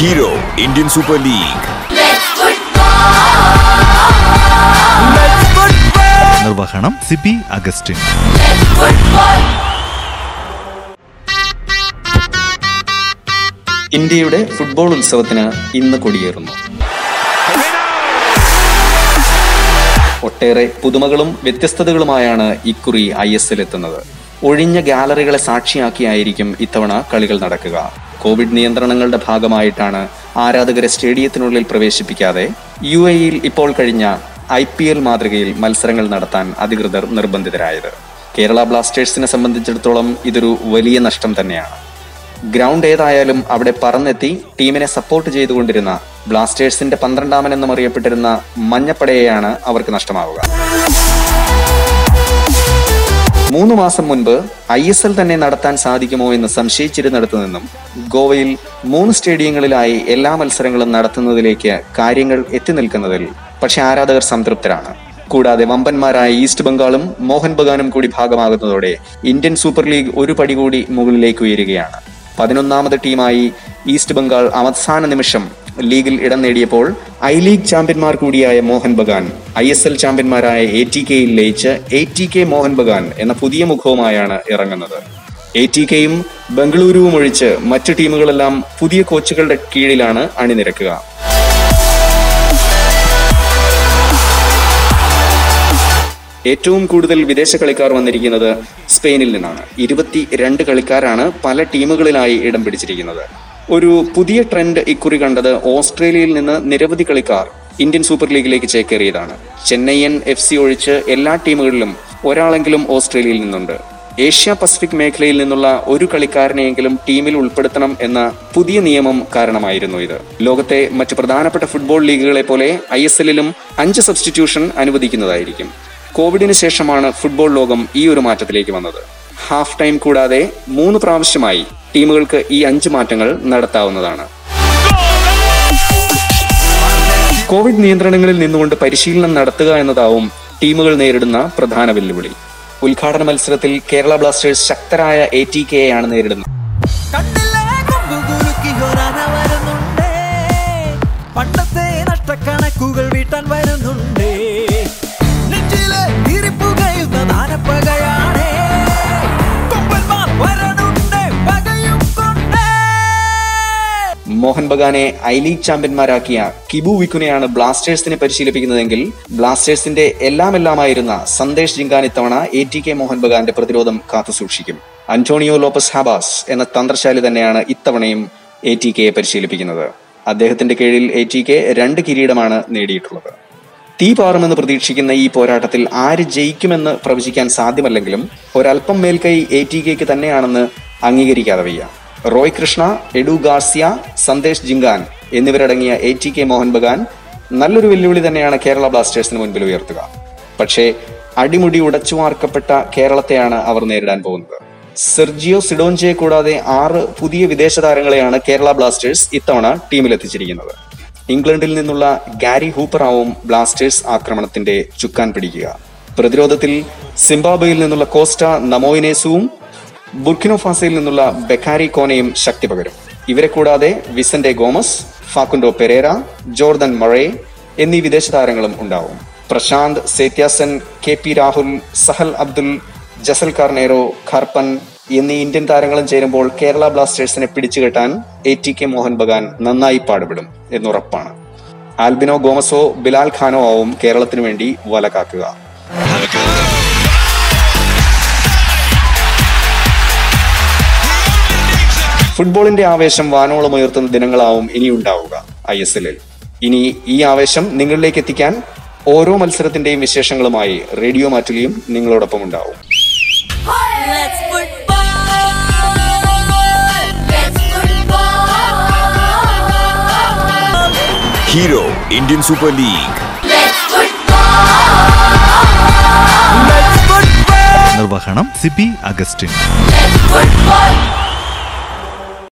Hero Indian Super League. നിർവഹണം Sibi Augustine. ഇന്ത്യയുടെ football ഉത്സവത്തിന് ഇന്ന് കൊടിയേറുന്നു. ഒട്ടേറെ പുതുമകളും വ്യത്യസ്തതകളുമായാണ് ഇക്കുറി ഐ എസ് എൽ എത്തുന്നത്. ഒഴിഞ്ഞ ഗാലറികളെ സാക്ഷിയാക്കിയായിരിക്കും ഇത്തവണ കളികൾ നടക്കുക. കോവിഡ് നിയന്ത്രണങ്ങളുടെ ഭാഗമായിട്ടാണ് ആരാധകരെ സ്റ്റേഡിയത്തിനുള്ളിൽ പ്രവേശിപ്പിക്കാതെ യു എയിൽ ഇപ്പോൾ കഴിഞ്ഞ ഐ പി എൽ മാതൃകയിൽ മത്സരങ്ങൾ നടത്താൻ അധികൃതർ നിർബന്ധിതരായത്. കേരള ബ്ലാസ്റ്റേഴ്സിനെ സംബന്ധിച്ചിടത്തോളം ഇതൊരു വലിയ നഷ്ടം തന്നെയാണ്. ഗ്രൗണ്ട് ഏതായാലും അവിടെ പറന്നെത്തി ടീമിനെ സപ്പോർട്ട് ചെയ്തുകൊണ്ടിരുന്ന ബ്ലാസ്റ്റേഴ്സിന്റെ പന്ത്രണ്ടാമൻ എന്നും അറിയപ്പെട്ടിരുന്ന മഞ്ഞപ്പടയെയാണ് അവർക്ക് നഷ്ടമാവുക. മൂന്ന് മാസം മുൻപ് ഐ എസ് എൽ തന്നെ നടത്താൻ സാധിക്കുമോ എന്ന് സംശയിച്ചിരുന്നിടത്തു നിന്നും ഗോവയിൽ മൂന്ന് സ്റ്റേഡിയങ്ങളിലായി എല്ലാ മത്സരങ്ങളും നടത്തുന്നതിലേക്ക് കാര്യങ്ങൾ എത്തി നിൽക്കുന്നതിൽ പക്ഷെ ആരാധകർ സംതൃപ്തരാണ്. കൂടാതെ വമ്പന്മാരായ ഈസ്റ്റ് ബംഗാളും മോഹൻ ബഗാനും കൂടി ഭാഗമാകുന്നതോടെ ഇന്ത്യൻ സൂപ്പർ ലീഗ് ഒരു പടി കൂടി മുകളിലേക്ക് ഉയരുകയാണ്. പതിനൊന്നാമത് ടീമായി ഈസ്റ്റ് ബംഗാൾ അവസാന നിമിഷം ലീഗിൽ ഇടം നേടിയപ്പോൾ ഐ ലീഗ് ചാമ്പ്യന്മാർ കൂടിയായ Mohun Bagan I S L ചാമ്പ്യന്മാരായ എ ടി കെയിൽ ലയിച്ച് A T K Mohun Bagan എന്ന പുതിയ മുഖവുമായാണ് ഇറങ്ങുന്നത്. എ ടി കെയും ബംഗളൂരുവും ഒഴിച്ച് മറ്റു ടീമുകളെല്ലാം പുതിയ കോച്ചുകളുടെ കീഴിലാണ് അണിനിരക്കുക. ഏറ്റവും കൂടുതൽ വിദേശ കളിക്കാർ വന്നിരിക്കുന്നത് സ്പെയിനിൽ നിന്നാണ്. ഇരുപത്തി രണ്ട് കളിക്കാരാണ് പല ടീമുകളിലായി ഇടം പിടിച്ചിരിക്കുന്നത്. ഒരു പുതിയ ട്രെൻഡ് ഇക്കുറി കണ്ടത് ഓസ്ട്രേലിയയിൽ നിന്ന് നിരവധി കളിക്കാർ ഇന്ത്യൻ സൂപ്പർ ലീഗിലേക്ക് ചേക്കേറിയതാണ്. ചെന്നൈയൻ എഫ് സി ഒഴിച്ച് എല്ലാ ടീമുകളിലും ഒരാളെങ്കിലും ഓസ്ട്രേലിയയിൽ നിന്നുണ്ട്. ഏഷ്യ പസഫിക് മേഖലയിൽ നിന്നുള്ള ഒരു കളിക്കാരനെയെങ്കിലും ടീമിൽ ഉൾപ്പെടുത്തണം എന്ന പുതിയ നിയമം കാരണമായിരുന്നു ഇത്. ലോകത്തെ മറ്റ് പ്രധാനപ്പെട്ട ഫുട്ബോൾ ലീഗുകളെ പോലെ ഐ എസ് എല്ലിലും അഞ്ച് സബ്സ്റ്റിറ്റ്യൂഷൻ അനുവദിക്കുന്നതായിരിക്കും. കോവിഡിന് ശേഷമാണ് ഫുട്ബോൾ ലോകം ഈ ഒരു മാറ്റത്തിലേക്ക് വന്നത്. ഹാഫ് ടൈം കൂടാതെ മൂന്ന് പ്രാവശ്യമായി ടീമുകൾക്ക് ഈ അഞ്ച് മാറ്റങ്ങൾ നടത്താവുന്നതാണ്. കോവിഡ് നിയന്ത്രണങ്ങളിൽ നിന്നുകൊണ്ട് പരിശീലനം നടത്തുക എന്നതാവും ടീമുകൾ നേരിടുന്ന പ്രധാന വെല്ലുവിളി. ഉദ്ഘാടന മത്സരത്തിൽ കേരള ബ്ലാസ്റ്റേഴ്സ് ശക്തരായ എ ടി കെയാണ് നേരിടുന്നത്. പണ്ടത്തെ നഷ്ടക്കണക്കുകൾ മോഹൻ ബഗാനെ ഐ ലീഗ് ചാമ്പ്യന്മാരാക്കിയ കിബു വിക്കുനെയാണ് ബ്ലാസ്റ്റേഴ്സിനെ പരിശീലിപ്പിക്കുന്നതെങ്കിൽ ബ്ലാസ്റ്റേഴ്സിന്റെ എല്ലാം എല്ലാമായിരുന്ന സന്ദേശ് ജിങ്കാൻ ഇത്തവണ എ ടി കെ മോഹൻ ബഗാന്റെ പ്രതിരോധം കാത്തുസൂക്ഷിക്കും അന്റോണിയോ ലോപ്പസ് ഹാബാസ് എന്ന തന്ത്രശാലി തന്നെയാണ് ഇത്തവണയും എ ടി കെയെ പരിശീലിപ്പിക്കുന്നത്. അദ്ദേഹത്തിന്റെ കീഴിൽ എ ടി കെ രണ്ട് കിരീടമാണ് നേടിയിട്ടുള്ളത്. തീ പാറുമെന്ന് പ്രതീക്ഷിക്കുന്ന ഈ പോരാട്ടത്തിൽ ആര് ജയിക്കുമെന്ന് പ്രവചിക്കാൻ സാധ്യമല്ലെങ്കിലും ഒരൽപ്പം മേൽക്കൈ എ ടി കെക്ക് തന്നെയാണെന്ന് അംഗീകരിക്കാതെ വയ്യ. Roy Krishna Edu Garcia Sandesh Jhingan എന്നിവരടങ്ങിയ A T K Mohun Bagan നല്ലൊരു വെല്ലുവിളി തന്നെയാണ് കേരള ബ്ലാസ്റ്റേഴ്സിന് മുൻപിൽ ഉയർത്തുക. പക്ഷേ അടിമുടി ഉടച്ചുവാർക്കപ്പെട്ട കേരളത്തെയാണ് അവർ നേരിടാൻ പോകുന്നത്. സെർജിയോ സിഡോഞ്ചയെ കൂടാതെ ആറ് പുതിയ വിദേശ താരങ്ങളെയാണ് കേരള ബ്ലാസ്റ്റേഴ്സ് ഇത്തവണ ടീമിലെത്തിച്ചിരിക്കുന്നത്. ഇംഗ്ലണ്ടിൽ നിന്നുള്ള ഗാരി ഹൂപ്പറാവും ബ്ലാസ്റ്റേഴ്സ് ആക്രമണത്തിന്റെ ചുക്കാൻ പിടിക്കുക. പ്രതിരോധത്തിൽ സിംബാബ്വയിൽ നിന്നുള്ള കോസ്റ്റ നമോയിനേസുവും ബുർക്കിനോഫാസയിൽ നിന്നുള്ള ബെക്കാരി കോനയും ശക്തി പകരും. ഇവരെ കൂടാതെ Vicente Gomez Facundo Pereyra Jordan Murray എന്നീ വിദേശ താരങ്ങളും ഉണ്ടാവും. പ്രശാന്ത് സേത്യാസൻ കെ പി രാഹുൽ സഹൽ അബ്ദുൽ ജസൽ കാർനേറോ ഖർപ്പൻ എന്നീ ഇന്ത്യൻ താരങ്ങളും ചേരുമ്പോൾ കേരള ബ്ലാസ്റ്റേഴ്സിനെ പിടിച്ചുകെട്ടാൻ A T K Mohun Bagan നന്നായി പാടുപെടും എന്നുറപ്പാണ്. ആൽബിനോ ഗോമസോ ബിലാൽ ഖാനോ ആവും കേരളത്തിനു വേണ്ടി വല കാക്കുക. ഫുട്ബോളിന്റെ ആവേശം വാനോളം ഉയർത്തുന്ന ദിനങ്ങളാവും ഇനി ഉണ്ടാവുക ഐ എസ് എല്ലിൽ ഇനി ഈ ആവേശം നിങ്ങളിലേക്ക് എത്തിക്കാൻ ഓരോ മത്സരത്തിന്റെയും വിശേഷങ്ങളുമായി റേഡിയോ മാറ്റുകയും നിങ്ങളോടൊപ്പം ഉണ്ടാവും Hero Indian Super League Hero Indian Super League. Let's football. നിർവഹണം സിബി അഗസ്റ്റിൻ.